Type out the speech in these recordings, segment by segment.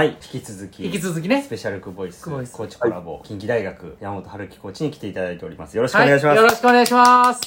はい、引き続き、引き続きねスペシャルクボイス、コーチコラボ、近畿大学、山本春樹コーチに来ていただいております。よろしくお願いします。はい、よろしくお願いします。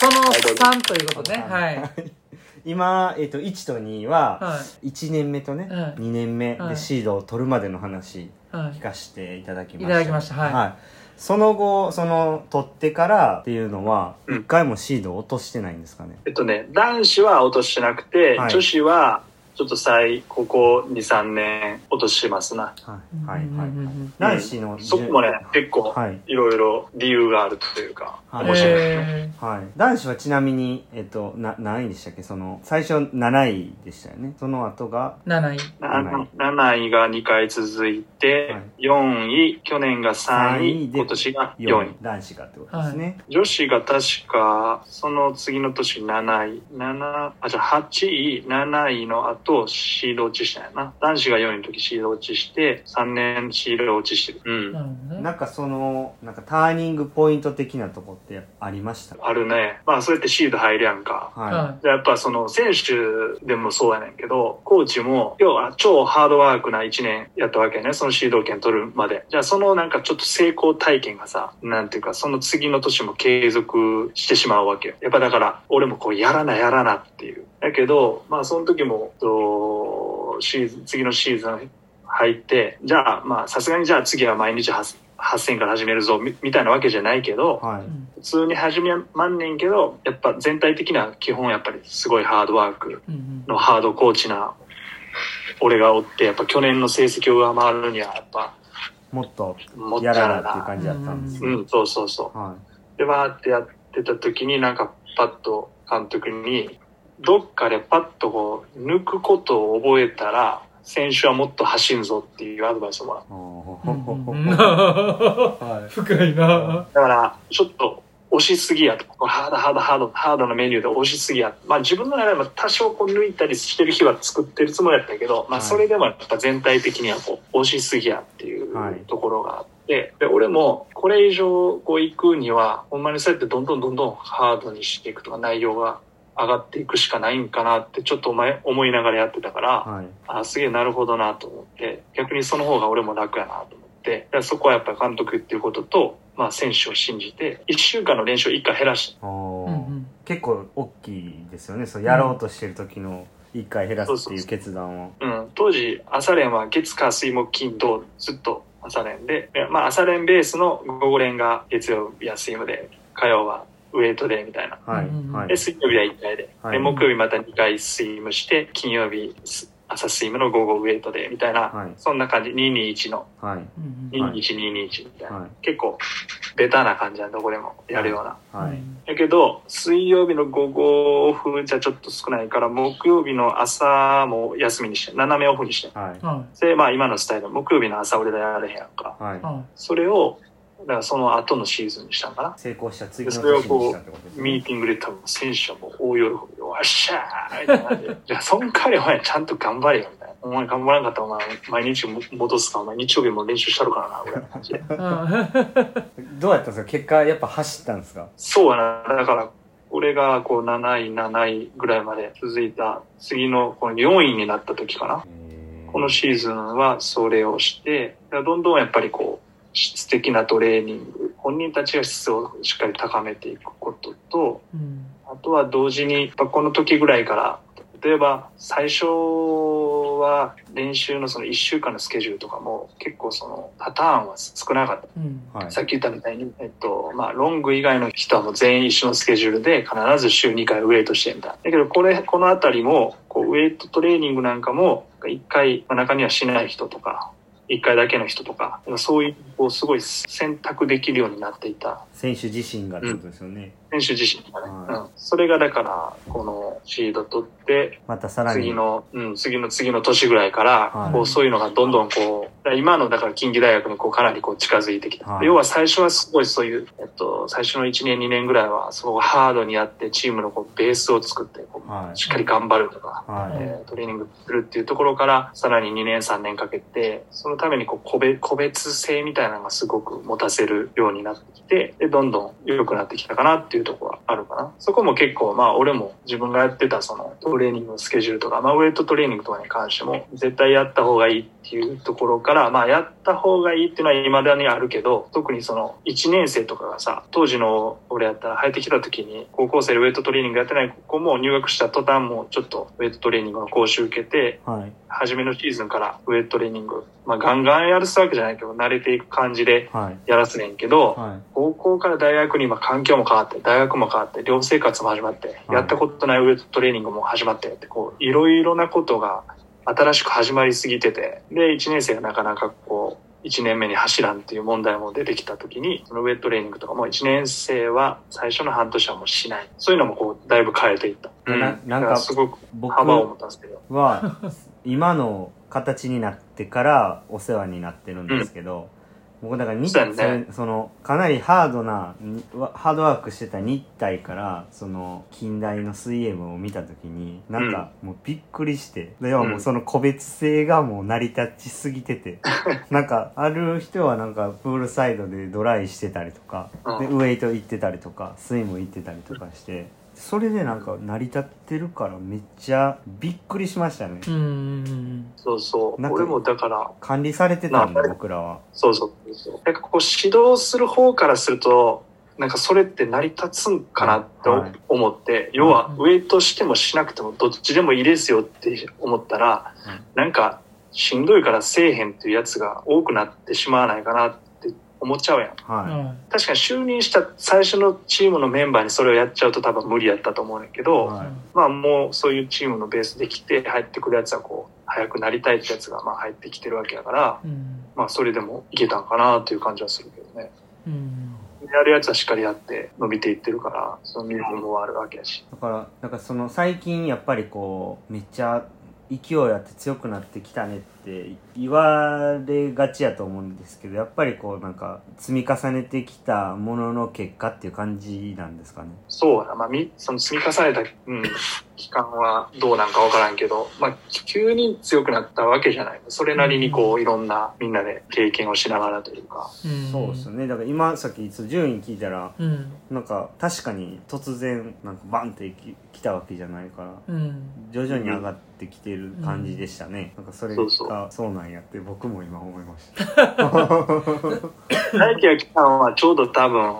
そのいどうぞ3ということでね。はい。今、えっ、と、1と2は、は1年目とね、はい2年目はいでシードを取るまでの話、い。は聞かせていただきました。いただきましたはいその後、その、取ってからっていうのは、うん一回もシードを落としてないんですかね？えっとね、男子は落としてなくて、はい女子はちょっと最、ここ2、3年落としてますな。はい、はい、はいん。男子の、そこもね、結構はい、いろいろ理由があるというか、はい面白い。えはい。男子はちなみに、えっと、な、何位でしたっけ？その、最初7位でしたよね。その後が、ー、7位。な7 7位が2回続いて、はい4位、去年が3 3位今年が4 4位位。。男子がってことですね。女子が確か、その次の年7位、7、あ、じゃあ8位、7位の後、シード落ちしたんやな。男子が4位の時シード落ちして、3年シード落ちしてる。うん。なるほどね。なんかその、なんかターニングポイント的なとこってありました？あるね。まあ、そうやってシード入るやんか。ははやっぱその選手でもそうやねんけど、コーチも、要は超ハードワークな1年やったわけね。そのシード権取るまで。じゃあそのなんかちょっと成功体験がさ、なんていうか、その次の年も継続してしまうわけよ。やっぱだから、俺もこうやらなやらなっていう。だけど、まあその時も、とシーズン、次のシーズン入って、じゃあまあさすがにじゃあ次は毎日8 8000から始めるぞみみたいなわけじゃないけど、い。はい普通に始めまんねんけど、やっぱ全体的な基本やっぱりすごいハードワーク。のハードコーチな俺がおって、やっぱ去年の成績を上回るにはやっぱもっともっとやらな。なっていう感じだったんですね。うん、そうそうそはう。で、わーってやってた時になんかパッと監督に、どっかでパッとこう抜くことを覚えたら、選手はもっと走るぞっていうアドバイスをもらっい。おうんうんーはい。深いなた。だから、ちょっと押しすぎやと。これハードハードハード、ハードなメニューで押しすぎや。まあ自分の中でも多少こう抜いたりしてる日は作ってるつもりだったけど、まあはいそれでもやっぱ全体的にはこう押しすぎやっていうはいところがあって、で、俺もこれ以上こう行くには、ほんまにそうやってどんどんどんどんハードにしていくとか内容が上がっていくしかないんかなってちょっとお前思いながらやってたから、はい。あすげえなるほどなと思って、逆にその方が俺も楽やなと思って、だからそこはやっぱり監督言ってることと、まあ選手を信じて、1週間の練習を1回減らしおーうんうん。結構大きいですよね。そう、やろうとしてる時の一回減らすっていう決断を。うん、当時朝練は月火水木金土ずっと朝練で、でまあ朝練ベースの午後練が月曜日はスイムで、火曜はウエイトでみたいな。はい。はいで、。水曜日は1回で。はいで、木曜日また2回スイムして、金曜日す朝スイムの午後ウエイトでみたいな、はい。そんな感じ、221の、はい。うんはい221、221みたいな。はい。結構、ベタな感じなんどこでもやるような。うん。はい。だけど、水曜日の午後オフじゃちょっと少ないから、木曜日の朝も休みにして、斜めオフにして。はい。はで、まあ今のスタイル、木曜日の朝俺らやれへんやんか。はいそれを、だからその後のシーズンにしたんかな。成功した次のそれをこう、ミねー。ティングで多分選手はもう大喜びで、わっしゃーみたいな感じで。じゃあ、そん代わりお前ちゃんと頑張れよ、みたいな。お前頑張らんかったらお前毎日も戻すか、お前日曜日も練習したるからな、ぐらいな感じで。どうやったんですか？結果、やっぱ走ったんですか？そうやな。だから、俺がこう7位、7位ぐらいまで続いた、次のこの4位になった時かな。このシーズンはそれをして、どんどんやっぱりこう、質的なトレーニング、本人たちが質をしっかり高めていくことと、うん。あとは同時に、やっぱこの時ぐらいから、例えば最初は練習のその1週間のスケジュールとかも結構そのパターンは少なかった。うん。はい。さっき言ったみたいに、えっと、まあ、ロング以外の人はもう全員一緒のスケジュールで必ず週2回ウェイトしてみた。だけど、これ、このあたりも、こう、ウェイトトレーニングなんかも、1回、まあ、中にはしない人とか、1回だけの人とか、そういう、こう、すごい選択できるようになっていた選手自身がってことですよね。選手自身がね。はいうん。それがだから、このシード取って、またさらに。次の、うん、次の次の年ぐらいから、はいこう、そういうのがどんどんこう、今のだから近畿大学にこうかなりこう近づいてきた。はい要は最初はすごいそういう、えっと、最初の1年2年ぐらいはすごいハードにやってチームのこうベースを作ってこうはいしっかり頑張るとか、はいえートレーニングするっていうところからさらに2年3年かけてそのためにこう個別個別性みたいなのがすごく持たせるようになってきてでどんどん良くなってきたかなっていうところはあるかな。そこも結構まあ俺も自分がやってたそのトレーニングのスケジュールとか、まあ、ウェイトトレーニングとかに関しても絶対やった方がいいっていうところからまあやった方がいいっていうのは未だにあるけど特にその1年生とかがさ当時の俺やったら入ってきた時に高校生でウェイトトレーニングやってない子も入学した途端もちょっとウェイトトレーニングの講習受けてはい。初めのシーズンからウェイトトレーニング、まあ、ガンガンやるすわけじゃないけど慣れていく感じではい。やらすねんけど、はい。高校から大学に今環境も変わって大学も変わって寮生活も始まって、はいやったことないウェイトトレーニングも始まってってこういろいろなことが新しく始まりすぎててで1年生がなかなかこう1年目に走らんっていう問題も出てきた時にそのウェイトトレーニングとかも1年生は最初の半年はもうしない。そういうのもこうだいぶ変えていった、ななんかすごく僕幅を持たせてるは今の形になってからお世話になってるんですけど、僕だからにそうやね。そのかなりハードなハードワークしてた日体からその近代の水泳部を見た時になんかもうびっくりして、要はもうその個別性がもう成り立ちすぎてて なんかある人はなんかプールサイドでドライしてたりとか、でうん。ウェイト行ってたりとかスイム行ってたりとかしてそれでなんか成り立ってるからめっちゃびっくりしましたね、うんうんそうそう俺もだから管理されてたんでまあ僕らは。そうそうそう。なんかこう指導する方からすると、なんかそれって成り立つんかなってはい。思って、要はウェイトしてもしなくてもどっちでもいいですよって思ったら、なんかしんどいからせえへんっていうやつが多くなってしまわないかな。って思っちゃうやん。うはん確かに就任した最初のチームのメンバーにそれをやっちゃうと多分無理やったと思うんだけいど、はいまあもうそういうチームのベースできて入ってくるやつはこう、早くなりたいってやつがまあ入ってきてるわけやから、うんまあそれでもいけたんかなっていう感じはするけどね。うんやるやつはしっかりやって伸びていってるから、その見るもあるわけやし。だからなんかその最近やっぱりこうめっちゃ勢いあって強くなってきたねって言われがちやと思うんですけどやっぱりこうなんか積み重ねてきたものの結果っていう感じなんですかね？そう。まあ、み、その積み重ねた、うん、期間はどうなんかわからんけど、まあ、急に強くなったわけじゃない。それなりにこう、いろんな、みんなで経験をしながらというか。うんそうですよねだから今さっき順位聞いたらうんなんか確かに突然なんかバンってき来たわけじゃないからうん徐々に上がってきてる感じでしたね、なんかそれがそうなんやって僕も今思いました。大輝が来たのはちょうど多分、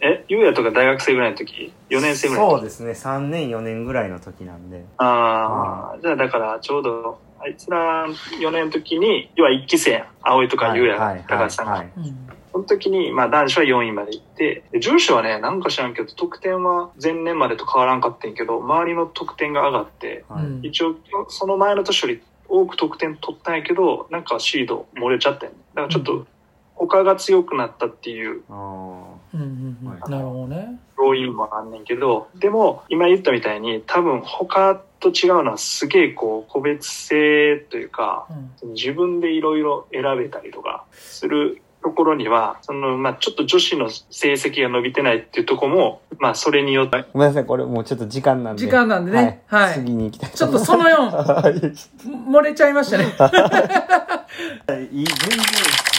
え、ゆうやとか大学生ぐらいの時 ?4 年生ぐらいそうですね。3年4年ぐらいの時なんで。ああ、じゃあだからちょうど、あいつら4年の時に、要は1期生やん。葵とかゆうやが、高橋さんが。はいうん。その時に、まあ男子は4位まで行って、で女子はね、なんか知らんけど、得点は前年までと変わらんかったんやけど、周りの得点が上がって、はい。うん一応、その前の年より多く得点取ったんやけど、なんかシード漏れちゃったよね。だからちょっと、他が強くなったっていうあうんうんうん。はい。なるほどね。要因もあんねんけど、でも、今言ったみたいに、多分他と違うのはすげえこう、個別性というか、うん。自分でいろいろ選べたりとかするところには、その、まあちょっと女子の成績が伸びてないっていうところも、まあそれによって、ごめんなさいこれもうちょっと時間なんで。時間なんでね。はい。次に行きたいちょっとその4 はい。漏れちゃいましたね。い。い全然